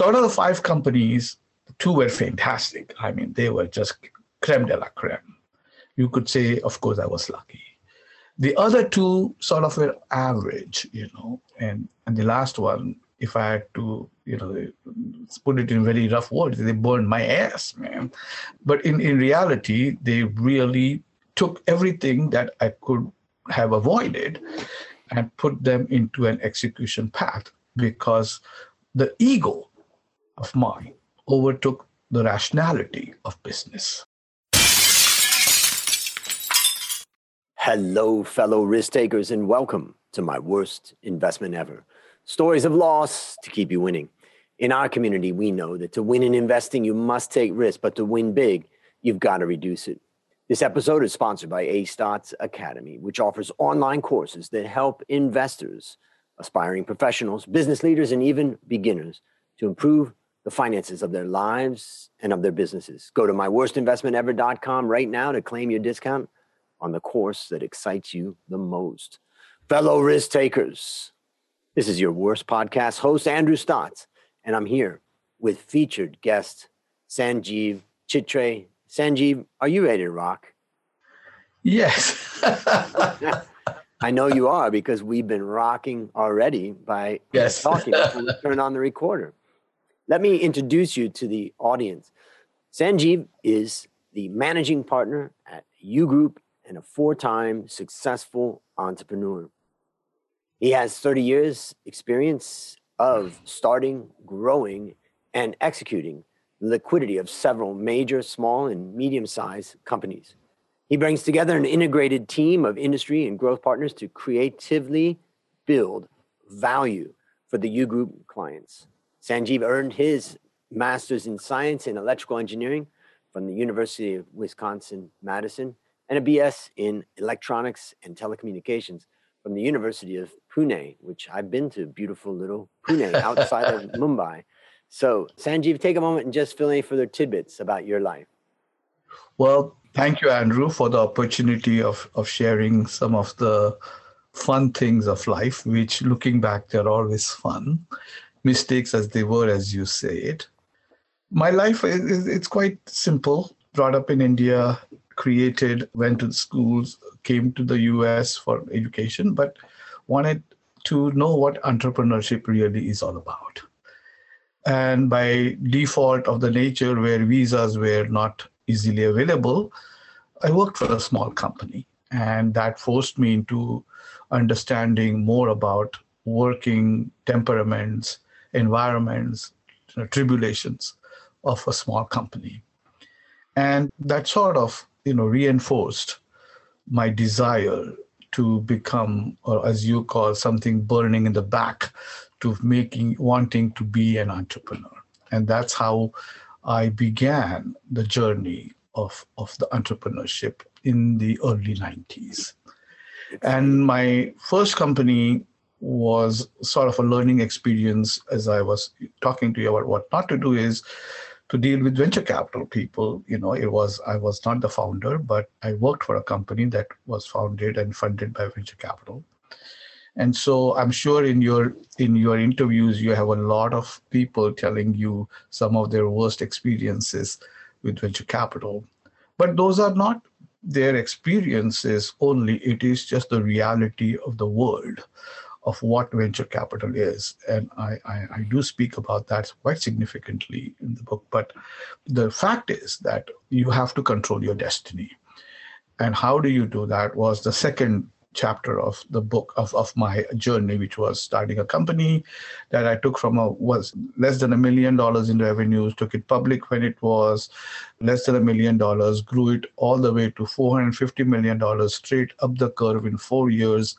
So out of the five companies, two were fantastic. I mean, they were just creme de la creme. You could say, of course, I was lucky. The other two sort of were average, you know, and and the last one, if I had to, you know, put it in very rough words, they burned my ass, man. But in, in reality, they really took everything that I could have avoided and put them into an execution path because the ego of mine overtook the rationality of business. Hello, fellow risk takers, and welcome to my worst investment ever. Stories of loss to keep you winning. In our community, we know that to win in investing, you must take risk, but to win big, you've got to reduce it. This episode is sponsored by A Stotz Academy, which offers online courses that help investors, aspiring professionals, business leaders, and even beginners to improve the finances of their lives and of their businesses. Go to myworstinvestmentever.com right now to claim your discount on the course that excites you the most. Fellow risk takers, this is your worst podcast host, Andrew Stotz, and I'm here with featured guest Sanjeev Chitre. Sanjeev, are you ready to rock? Yes. I know you are because we've been rocking already by yes. talking. turn on the recorder. Let me introduce you to the audience. Sanjeev is the managing partner at U Group and a four time successful entrepreneur. He has 30 years experience of starting, growing, and executing the liquidity of several major small and medium sized companies. He brings together an integrated team of industry and growth partners to creatively build value for the U Group clients. Sanjeev earned his master's in science in electrical engineering from the University of Wisconsin Madison and a BS in electronics and telecommunications from the University of Pune, which I've been to beautiful little Pune outside of Mumbai. So, Sanjeev, take a moment and just fill any further tidbits about your life. Well, thank you, Andrew, for the opportunity of, of sharing some of the fun things of life, which looking back, they're always fun. Mistakes as they were, as you say it. My life is it's quite simple. Brought up in India, created, went to schools, came to the US for education, but wanted to know what entrepreneurship really is all about. And by default of the nature where visas were not easily available, I worked for a small company. And that forced me into understanding more about working temperaments, environments, you know, tribulations of a small company. And that sort of you know reinforced my desire to become or as you call something burning in the back to making wanting to be an entrepreneur and that's how i began the journey of of the entrepreneurship in the early 90s and my first company was sort of a learning experience as i was talking to you about what not to do is to deal with venture capital people. You know, it was I was not the founder, but I worked for a company that was founded and funded by venture capital. And so I'm sure in your in your interviews you have a lot of people telling you some of their worst experiences with venture capital. But those are not their experiences only, it is just the reality of the world of what venture capital is. And I, I, I, do speak about that quite significantly in the book. But the fact is that you have to control your destiny. And how do you do that was the second chapter of the book of, of my journey, which was starting a company that I took from a was less than a million dollars in revenues, took it public when it was less than a million dollars, grew it all the way to 450 million dollars straight up the curve in four years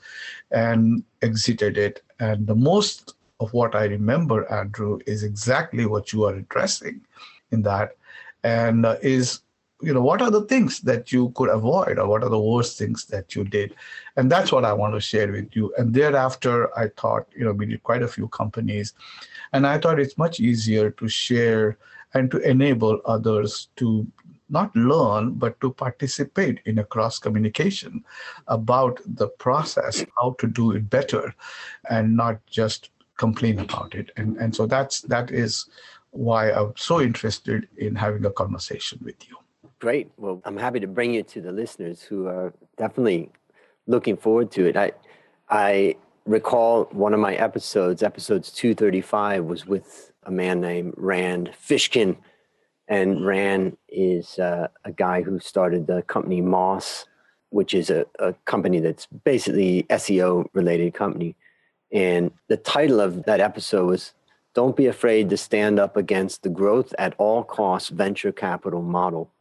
and exited it. And the most of what I remember, Andrew, is exactly what you are addressing in that and uh, is you know what are the things that you could avoid or what are the worst things that you did and that's what i want to share with you and thereafter i thought you know we did quite a few companies and i thought it's much easier to share and to enable others to not learn but to participate in a cross communication about the process how to do it better and not just complain about it. And and so that's that is why I'm so interested in having a conversation with you. Great. Well, I'm happy to bring you to the listeners who are definitely looking forward to it. I I recall one of my episodes, episodes 235, was with a man named Rand Fishkin. And Rand is uh, a guy who started the company Moz, which is a, a company that's basically SEO related company. And the title of that episode was Don't Be Afraid to Stand Up Against the Growth at All Costs Venture Capital Model.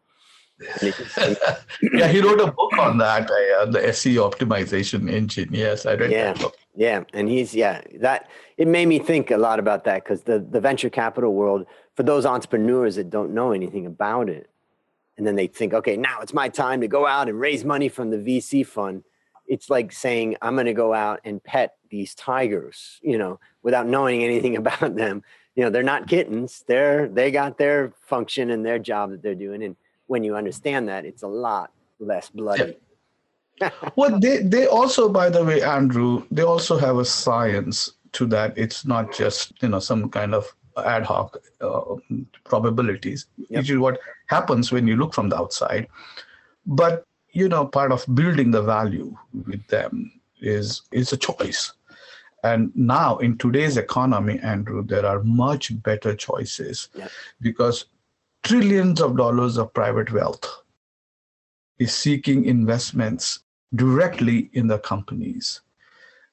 yeah, he wrote a book on that, uh, the SEO optimization engine. Yes, I read yeah, that book. Yeah, and he's yeah that it made me think a lot about that because the the venture capital world for those entrepreneurs that don't know anything about it, and then they think, okay, now it's my time to go out and raise money from the VC fund. It's like saying I'm going to go out and pet these tigers, you know, without knowing anything about them. You know, they're not kittens. They're they got their function and their job that they're doing, and when you understand that, it's a lot less bloody. Yeah. well, they, they also, by the way, Andrew, they also have a science to that. It's not just, you know, some kind of ad hoc uh, probabilities, yep. which is what happens when you look from the outside. But, you know, part of building the value with them is is a choice. And now in today's economy, Andrew, there are much better choices yep. because trillions of dollars of private wealth is seeking investments directly in the companies.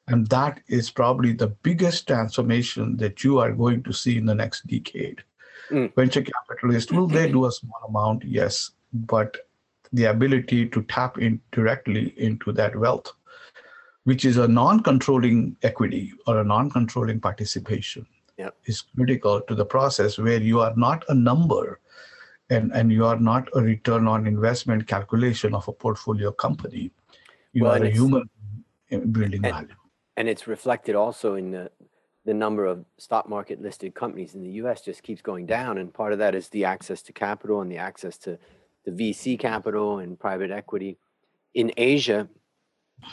And that is probably the biggest transformation that you are going to see in the next decade. Mm. Venture capitalists, will they do a small amount? Yes. But the ability to tap in directly into that wealth, which is a non controlling equity or a non controlling participation, yep. is critical to the process where you are not a number and, and you are not a return on investment calculation of a portfolio company. You well, are a human building and, value. And it's reflected also in the the number of stock market listed companies in the US just keeps going down. And part of that is the access to capital and the access to the VC capital and private equity. In Asia,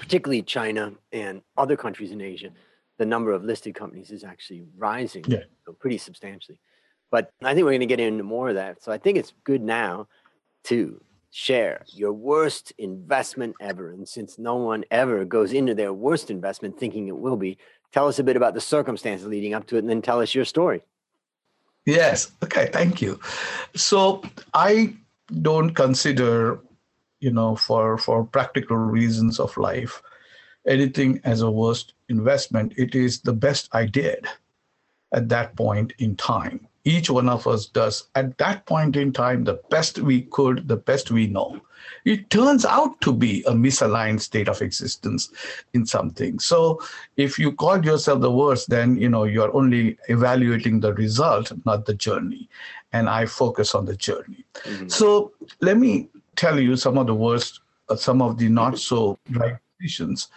particularly China and other countries in Asia, the number of listed companies is actually rising yeah. pretty substantially. But I think we're going to get into more of that. So I think it's good now to share your worst investment ever. And since no one ever goes into their worst investment thinking it will be, tell us a bit about the circumstances leading up to it and then tell us your story. Yes. Okay. Thank you. So I don't consider, you know, for for practical reasons of life, anything as a worst investment. It is the best I did at that point in time each one of us does at that point in time the best we could, the best we know. It turns out to be a misaligned state of existence in something. So if you call yourself the worst, then you know you're only evaluating the result, not the journey. And I focus on the journey. Mm-hmm. So let me tell you some of the worst, uh, some of the not so right decisions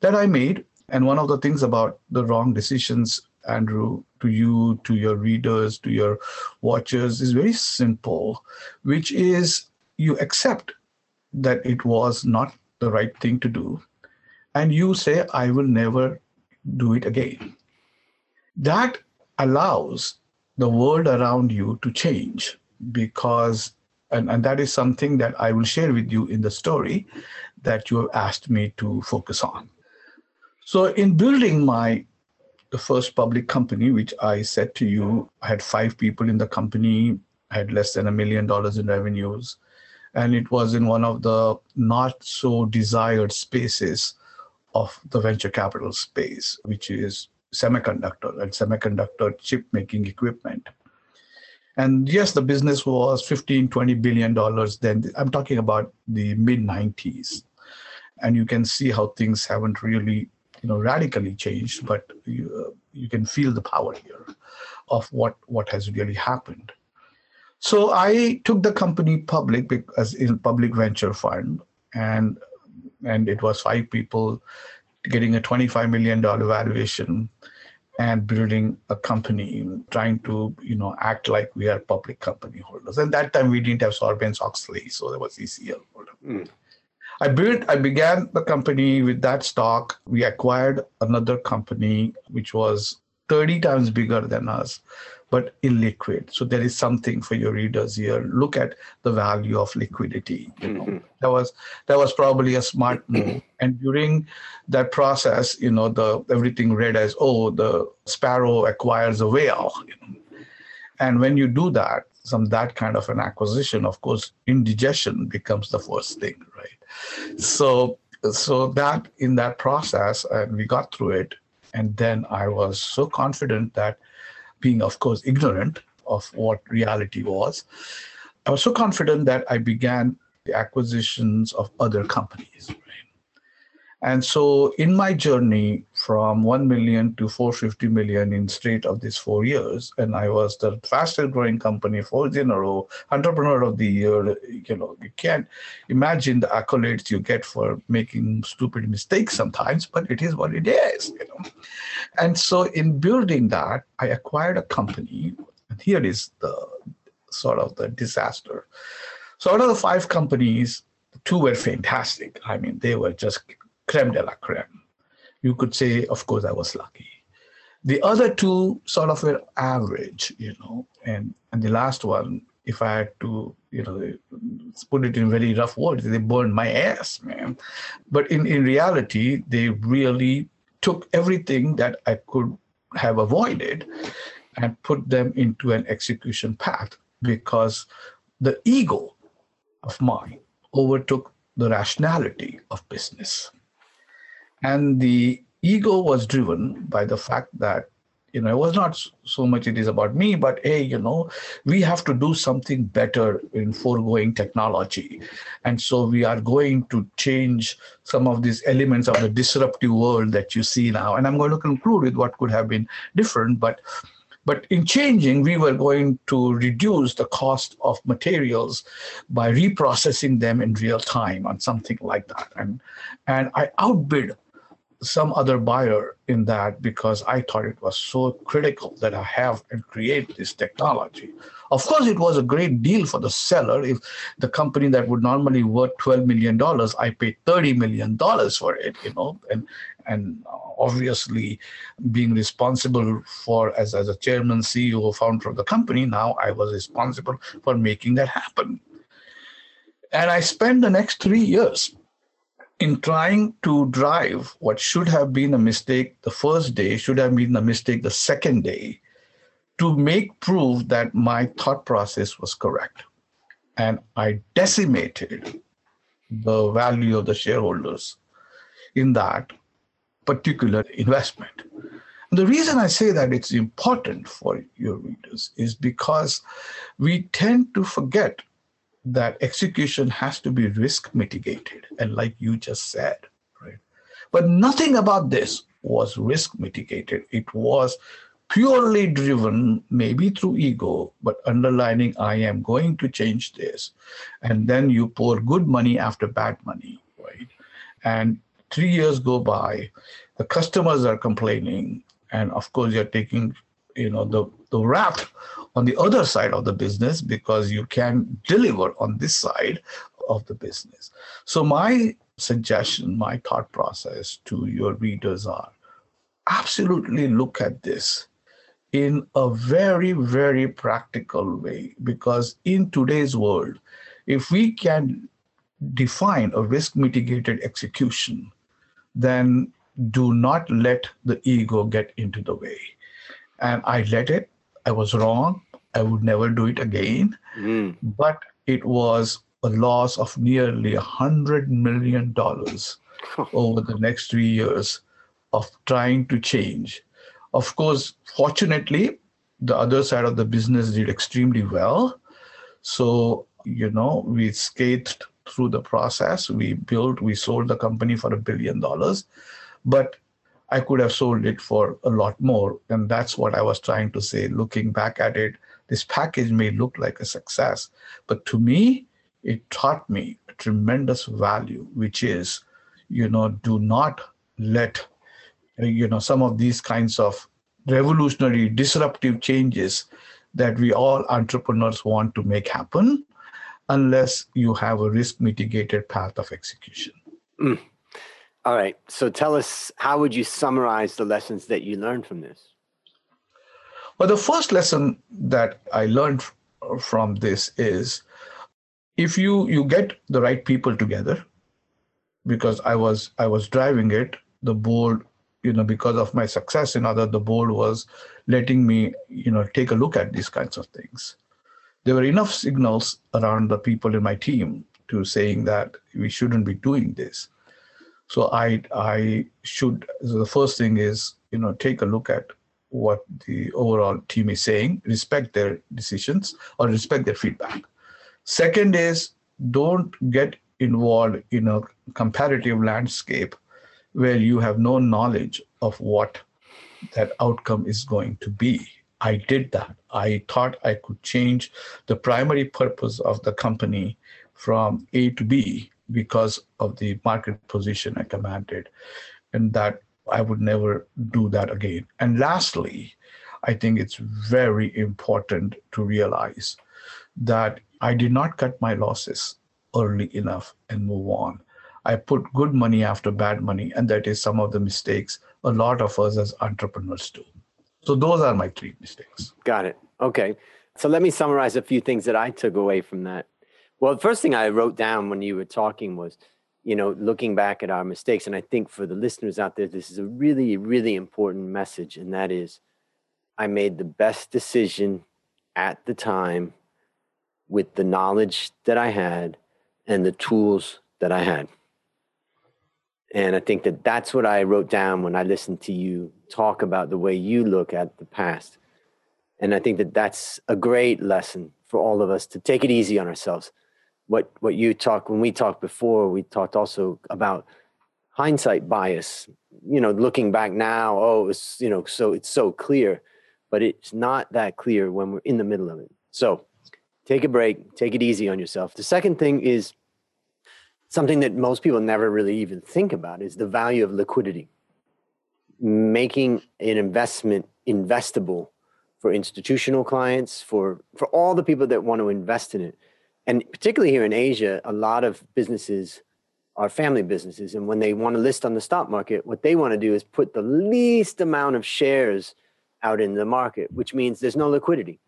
that I made. And one of the things about the wrong decisions Andrew, to you, to your readers, to your watchers is very simple, which is you accept that it was not the right thing to do, and you say, I will never do it again. That allows the world around you to change because, and, and that is something that I will share with you in the story that you have asked me to focus on. So, in building my the first public company, which I said to you, I had five people in the company, I had less than a million dollars in revenues. And it was in one of the not so desired spaces of the venture capital space, which is semiconductor and semiconductor chip making equipment. And yes, the business was 15, 20 billion dollars then. I'm talking about the mid 90s. And you can see how things haven't really you know radically changed, but you, uh, you can feel the power here of what what has really happened. So I took the company public as in public venture fund, and and it was five people getting a twenty-five million dollar valuation and building a company, trying to you know act like we are public company holders. And that time we didn't have Sarbanes Oxley, so there was ECL holder. Mm. I built, I began the company with that stock. We acquired another company, which was 30 times bigger than us, but illiquid. So there is something for your readers here. Look at the value of liquidity. You know, mm-hmm. that was that was probably a smart move. And during that process, you know, the everything read as oh, the sparrow acquires a whale. You know? And when you do that, some that kind of an acquisition, of course, indigestion becomes the first thing, right? So so that in that process, and we got through it, and then I was so confident that, being of course ignorant of what reality was, I was so confident that I began the acquisitions of other companies. And so in my journey from 1 million to 450 million in straight of these four years, and I was the fastest growing company four years in a row, entrepreneur of the year, you know, you can't imagine the accolades you get for making stupid mistakes sometimes, but it is what it is, you know. And so in building that, I acquired a company, and here is the sort of the disaster. So out of the five companies, two were fantastic. I mean, they were just creme de la creme. You could say, of course, I was lucky. The other two sort of were average, you know, and and the last one, if I had to, you know, put it in very rough words, they burned my ass, man. But in, in reality, they really took everything that I could have avoided and put them into an execution path because the ego of mine overtook the rationality of business. And the ego was driven by the fact that, you know, it was not so much it is about me, but hey, you know, we have to do something better in foregoing technology. And so we are going to change some of these elements of the disruptive world that you see now. And I'm going to conclude with what could have been different, but but in changing, we were going to reduce the cost of materials by reprocessing them in real time on something like that. And, and I outbid some other buyer in that because I thought it was so critical that I have and create this technology. Of course, it was a great deal for the seller. If the company that would normally worth $12 million, I paid $30 million for it, you know, and and obviously being responsible for as, as a chairman, CEO, founder of the company, now I was responsible for making that happen. And I spent the next three years in trying to drive what should have been a mistake the first day, should have been a mistake the second day, to make proof that my thought process was correct. And I decimated the value of the shareholders in that particular investment. And the reason I say that it's important for your readers is because we tend to forget that execution has to be risk mitigated. And like you just said, right? But nothing about this was risk mitigated. It was purely driven, maybe through ego, but underlining, I am going to change this. And then you pour good money after bad money, right? And three years go by, the customers are complaining, and of course, you're taking you know the the rap on the other side of the business because you can deliver on this side of the business. So, my suggestion, my thought process to your readers are absolutely look at this in a very, very practical way because in today's world, if we can define a risk mitigated execution, then do not let the ego get into the way. And I let it I was wrong. I would never do it again. Mm. But it was a loss of nearly a hundred million dollars over the next three years of trying to change. Of course, fortunately, the other side of the business did extremely well. So, you know, we scathed through the process. We built, we sold the company for a billion dollars. But I could have sold it for a lot more. And that's what I was trying to say. Looking back at it, this package may look like a success, but to me, it taught me a tremendous value, which is, you know, do not let, you know, some of these kinds of revolutionary, disruptive changes that we all entrepreneurs want to make happen unless you have a risk mitigated path of execution. Mm. All right. So tell us, how would you summarize the lessons that you learned from this? Well, the first lesson that I learned from this is if you you get the right people together because i was i was driving it the board you know because of my success in other the board was letting me you know take a look at these kinds of things there were enough signals around the people in my team to saying that we shouldn't be doing this so i i should so the first thing is you know take a look at what the overall team is saying respect their decisions or respect their feedback second is don't get involved in a comparative landscape where you have no knowledge of what that outcome is going to be. I did that. I thought I could change the primary purpose of the company from A to B because of the market position I commanded, and that I would never do that again. And lastly, I think it's very important to realize that I did not cut my losses early enough and move on. I put good money after bad money, and that is some of the mistakes a lot of us as entrepreneurs do. So those are my three mistakes. Got it. Okay. So let me summarize a few things that I took away from that. Well, the first thing I wrote down when you were talking was, you know, looking back at our mistakes. And I think for the listeners out there, this is a really, really important message. And that is, I made the best decision at the time with the knowledge that I had and the tools that I had. And I think that that's what I wrote down when I listened to you talk about the way you look at the past. And I think that that's a great lesson for all of us to take it easy on ourselves. What what you talked when we talked before, we talked also about hindsight bias. You know, looking back now, oh, it's you know, so it's so clear, but it's not that clear when we're in the middle of it. So take a break, take it easy on yourself. The second thing is something that most people never really even think about is the value of liquidity. Making an investment investable for institutional clients, for, for all the people that want to invest in it. And particularly here in Asia, a lot of businesses are family businesses. And when they want to list on the stock market, what they want to do is put the least amount of shares out in the market, which means there's no liquidity.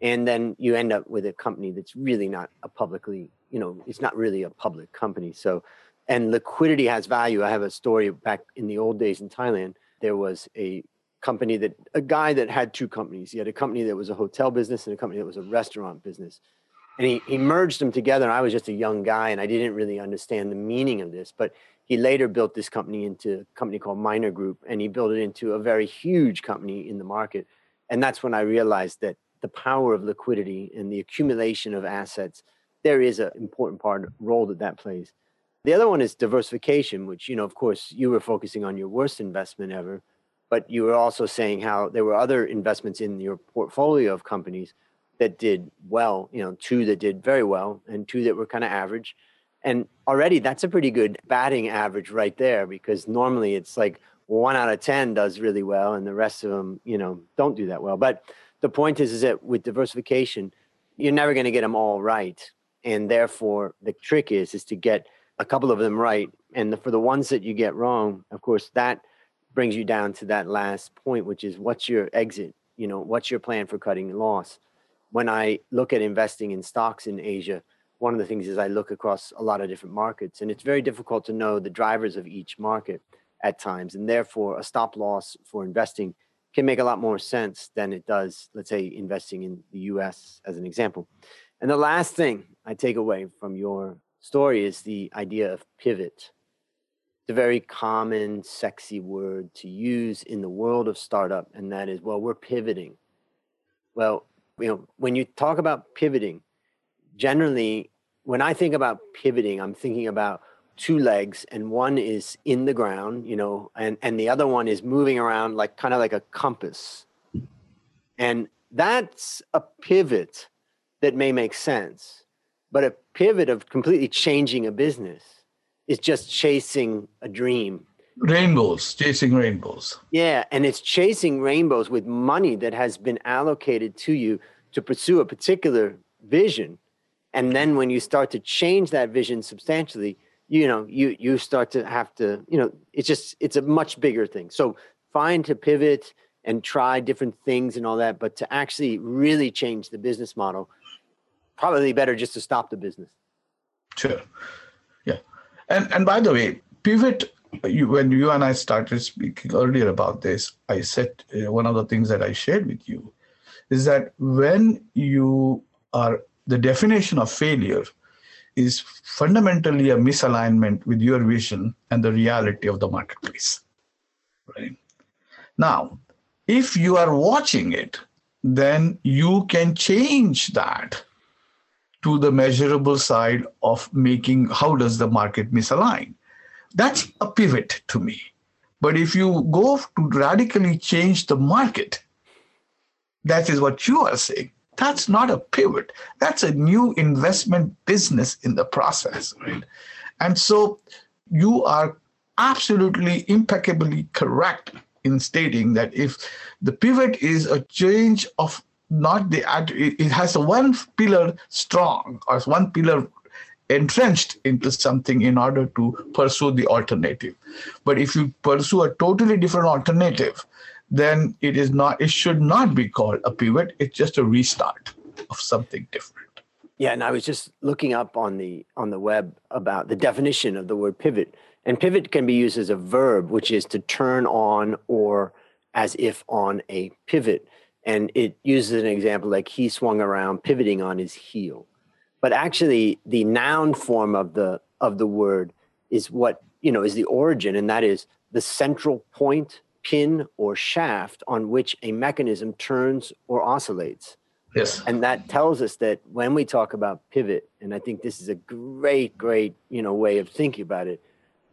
And then you end up with a company that's really not a publicly you know it's not really a public company. So and liquidity has value. I have a story back in the old days in thailand. There was a company that a guy that had two companies. He had a company that was a hotel business and a company that was a restaurant business and he, he merged them together And i was just a young guy and i didn't really understand the meaning of this but he later built this company into a company called Minor Group and he built it into a very huge company in the market and that's when i realized that the power of liquidity and the accumulation of assets, there is an important part role that that plays. The other one is diversification, which, you know, of course, you were focusing on your worst investment ever, but you were also saying how there were other investments in your portfolio of companies that did well, you know, two that did very well and two that were kind of average. And already that's a pretty good batting average right there because normally it's like one out of 10 does really well and the rest of them, you know, don't do that well. But the point is, is that with diversification, you're never going to get them all right. And therefore, the trick is, is to get a couple of them right. And the, for the ones that you get wrong, of course, that brings you down to that last point, which is what's your exit? You know, what's your plan for cutting loss? When I look at investing in stocks in Asia, one of the things is I look across a lot of different markets, and it's very difficult to know the drivers of each market at times. And therefore, a stop loss for investing can make a lot more sense than it does, let's say, investing in the US as an example. And the last thing I take away from your story is the idea of pivot. It's a very common, sexy word to use in the world of startup, and that is, well, we're pivoting. Well, you know, when you talk about pivoting, generally, when I think about pivoting, I'm thinking about two legs and one is in the ground you know and and the other one is moving around like kind of like a compass. And that's a pivot that may make sense but a pivot of completely changing a business is just chasing a dream. Rainbows chasing rainbows. Yeah and it's chasing rainbows with money that has been allocated to you to pursue a particular vision and then when you start to change that vision substantially you know you you start to have to you know it's just it's a much bigger thing so find to pivot and try different things and all that. But to actually really change the business model, probably better just to stop the business. Sure. Yeah. And and by the way, pivot. You, when you and I started speaking earlier about this, I said uh, one of the things that I shared with you is that when you are the definition of failure is fundamentally a misalignment with your vision and the reality of the marketplace. Right? Now, if you are watching it, then you can change that to the measurable side of making how does the market misalign. That's a pivot to me. But if you go to radically change the market, that is what you are saying that's not a pivot. That's a new investment business in the process, right? And so you are absolutely impeccably correct in stating that if the pivot is a change of not the it has one pillar strong or one pillar entrenched into something in order to pursue the alternative but if you pursue a totally different alternative then it is not it should not be called a pivot. It's just a restart of something different. Yeah and i was just looking up on the on the web about the definition of the word pivot. And pivot can be used as a verb which is to turn on or as if on a pivot. And it uses an example like he swung around pivoting on his heel. But actually the noun form of the of the word is what you know is the origin and that is the central point pin or shaft on which a mechanism turns or oscillates. Yes. And that tells us that when we talk about pivot, and I think this is a great, great, you know, way of thinking about it,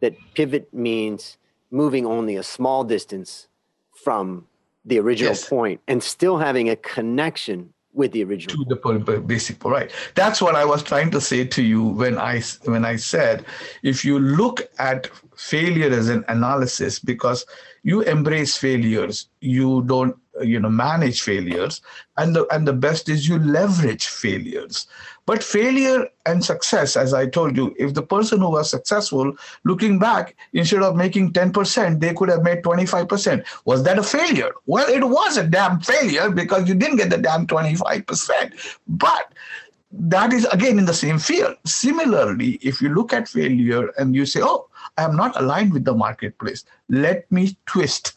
that pivot means moving only a small distance from the original yes. point and still having a connection with the original to the basic right that's what i was trying to say to you when i when i said if you look at failure as an analysis because you embrace failures you don't you know manage failures and the and the best is you leverage failures. But failure and success as i told you if the person who was successful looking back instead of making 10% they could have made 25% was that a failure? Well it was a damn failure because you didn't get the damn 25% but that is again in the same field. Similarly if you look at failure and you say oh I am not aligned with the marketplace. Let me twist.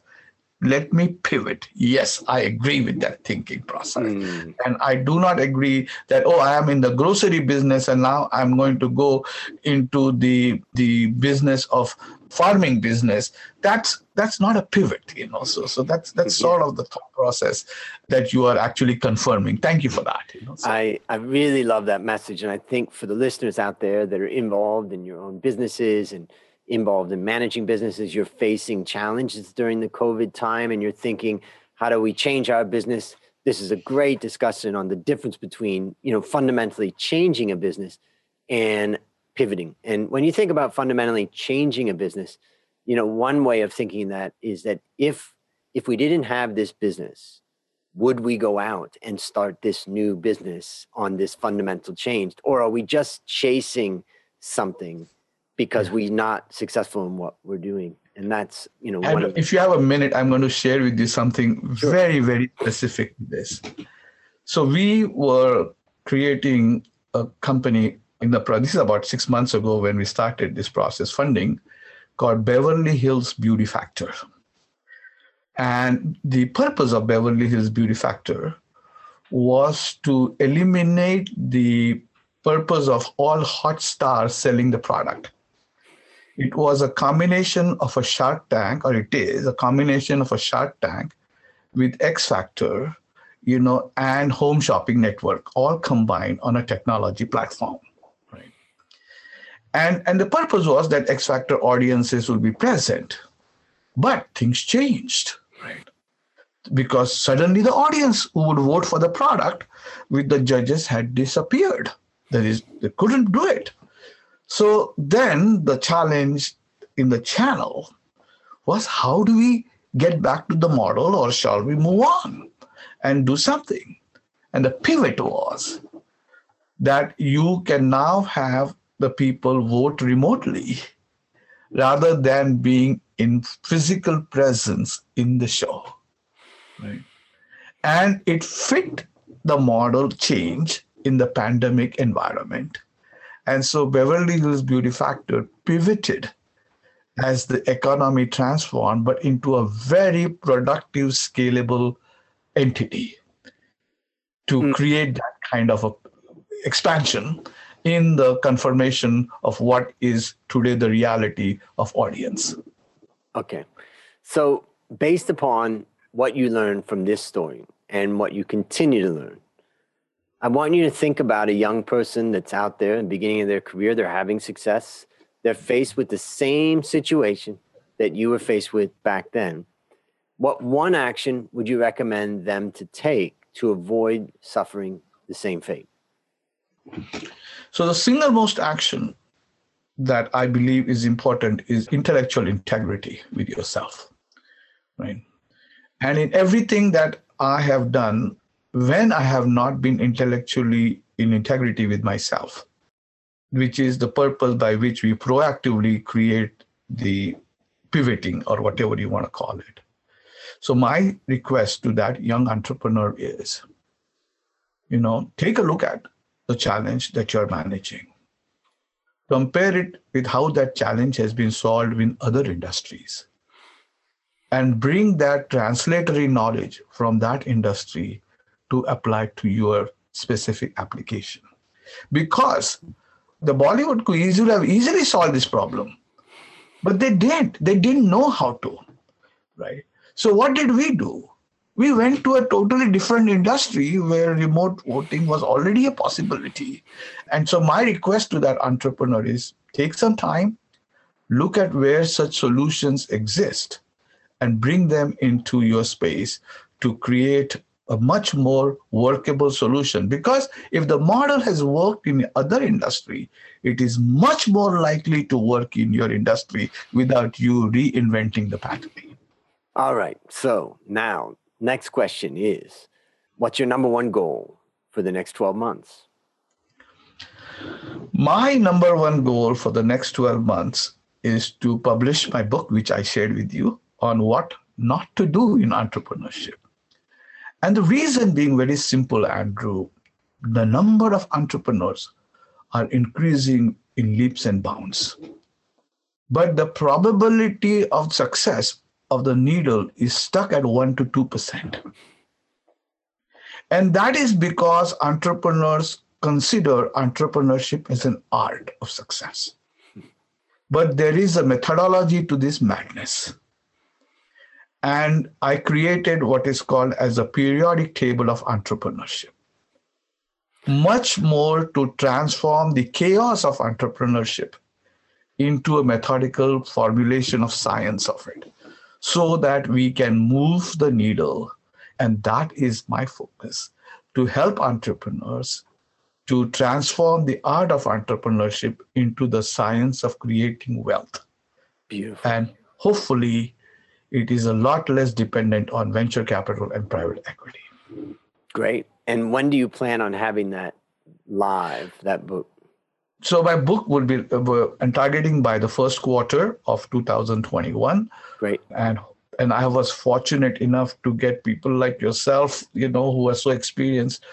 Let me pivot. Yes, I agree with that thinking process. Mm. And I do not agree that, oh, I am in the grocery business and now I'm going to go into the the business of farming business. That's that's not a pivot, you know. So so that's that's mm-hmm. sort of the thought process that you are actually confirming. Thank you for that. You know? So. I, I really love that message. And I think for the listeners out there that are involved in your own businesses and involved in managing businesses, you're facing challenges during the COVID time, and you're thinking, how do we change our business? This is a great discussion on the difference between, you know, fundamentally changing a business and pivoting. And when you think about fundamentally changing a business, you know, one way of thinking that is that if if we didn't have this business, would we go out and start this new business on this fundamental change, or are we just chasing something because we're not successful in what we're doing. And that's you know and if you have a minute i'm going to share with you something sure. very very specific to this. So we were creating a company in the this is about six months ago when we started this process funding called beverly hills beauty factor. And the purpose of beverly hills beauty factor was to eliminate the purpose of all hot stars selling the product it was a combination of a Shark Tank, or it is a combination of a Shark Tank with X Factor, you know, and Home Shopping Network, all combined on a technology platform. Right. And, and the purpose was that X Factor audiences would be present. But things changed, right? Because suddenly the audience who would vote for the product with the judges had disappeared. That is, they couldn't do it. So then the challenge in the channel was how do we get back to the model or shall we move on and do something? And the pivot was that you can now have the people vote remotely rather than being in physical presence in the show. right? And it fit the model change in the pandemic environment. And so Beverly Hills Beauty Factor pivoted as the economy transformed, but into a very productive, scalable entity to mm. create that kind of a expansion in the confirmation of what is today the reality of audience. Okay. So, based upon what you learned from this story and what you continue to learn, I want you to think about a young person that's out there in the beginning of their career, they're having success, they're faced with the same situation that you were faced with back then. What one action would you recommend them to take to avoid suffering the same fate? So, the single most action that I believe is important is intellectual integrity with yourself, right? And in everything that I have done, when I have not been intellectually in integrity with myself, which is the purpose by which we proactively create the pivoting or whatever you want to call it. So, my request to that young entrepreneur is you know, take a look at the challenge that you're managing compare it with how that challenge has been solved in other industries and bring that translatory knowledge from that industry to apply to your specific application. Because the bollywood could would have easily solved this problem but they didn't. They didn't know how to right? So what did we do? We went to a totally different industry where remote voting was already a possibility. And so, my request to that entrepreneur is take some time, look at where such solutions exist, and bring them into your space to create a much more workable solution. Because if the model has worked in other industry, it is much more likely to work in your industry without you reinventing the pattern. All right. So now Next question is What's your number one goal for the next 12 months? My number one goal for the next 12 months is to publish my book, which I shared with you, on what not to do in entrepreneurship. And the reason being very simple, Andrew the number of entrepreneurs are increasing in leaps and bounds. But the probability of success of the needle is stuck at 1 to 2%. And that is because entrepreneurs consider entrepreneurship as an art of success. But there is a methodology to this madness. And I created what is called as a periodic table of entrepreneurship. Much more to transform the chaos of entrepreneurship into a methodical formulation of science of it so that we can move the needle. And that is my focus to help entrepreneurs to transform the art of entrepreneurship into the science of creating wealth. Beautiful. And hopefully, it is a lot less dependent on venture capital and private equity. Great. And when do you plan on having that live, that book? so my book will be uh, targeting by the first quarter of 2021 great and and i was fortunate enough to get people like yourself you know who are so experienced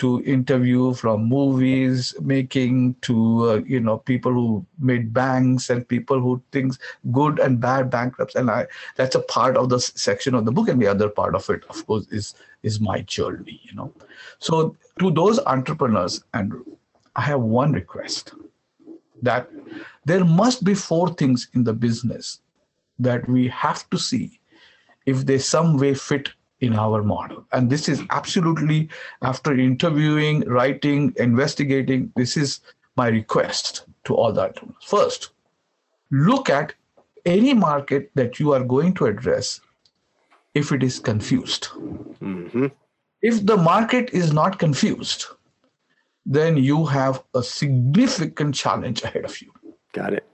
to interview from movies making to uh, you know people who made banks and people who thinks good and bad bankrupts and i that's a part of the section of the book. And the other part of it of course is is my journey you know. So to those entrepreneurs and I have one request that there must be four things in the business that we have to see if they some way fit in our model. And this is absolutely after interviewing, writing, investigating, this is my request to all that. First, look at any market that you are going to address if it is confused. Mm-hmm. If the market is not confused, then you have a significant challenge ahead of you. Got it.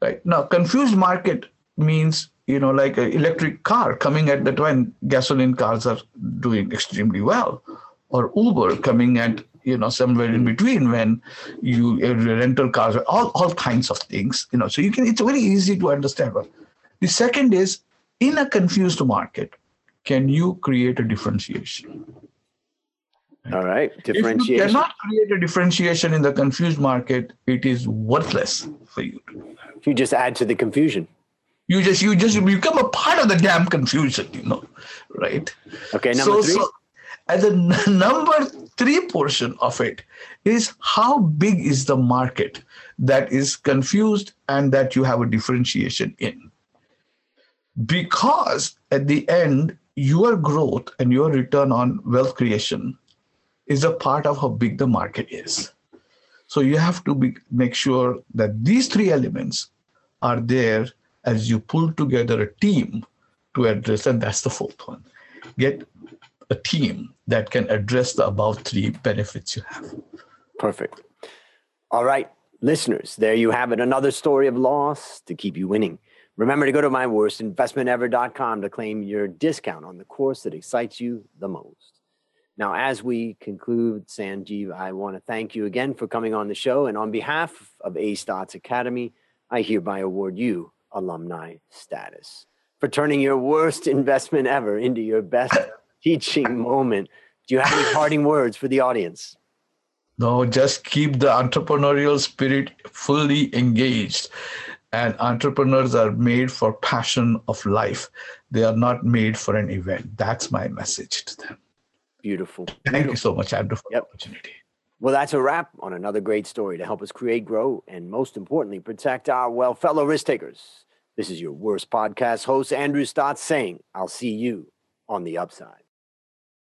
Right. Now, confused market means, you know, like an electric car coming at that time gasoline cars are doing extremely well, or Uber coming at, you know, somewhere in between when you uh, rental cars, all, all kinds of things, you know. So you can, it's very easy to understand. The second is in a confused market, can you create a differentiation? All right, differentiation. If you cannot create a differentiation in the confused market, it is worthless for you. You just add to the confusion. You just you just become a part of the damn confusion, you know, right? Okay, number so, three. So, and the number three portion of it is how big is the market that is confused and that you have a differentiation in. Because at the end, your growth and your return on wealth creation is a part of how big the market is. So you have to be, make sure that these three elements are there as you pull together a team to address, and that's the fourth one. Get a team that can address the above three benefits you have. Perfect. All right, listeners, there you have it. Another story of loss to keep you winning. Remember to go to myworstinvestmentever.com to claim your discount on the course that excites you the most. Now, as we conclude, Sanjeev, I want to thank you again for coming on the show. And on behalf of A Stotz Academy, I hereby award you alumni status for turning your worst investment ever into your best teaching moment. Do you have any parting words for the audience? No, just keep the entrepreneurial spirit fully engaged. And entrepreneurs are made for passion of life. They are not made for an event. That's my message to them. Beautiful. Thank Beautiful. you so much, Andrew, for yep. the opportunity. Well, that's a wrap on another great story to help us create, grow, and most importantly, protect our well fellow risk takers. This is your worst podcast host, Andrew Stotz, saying, I'll see you on the upside.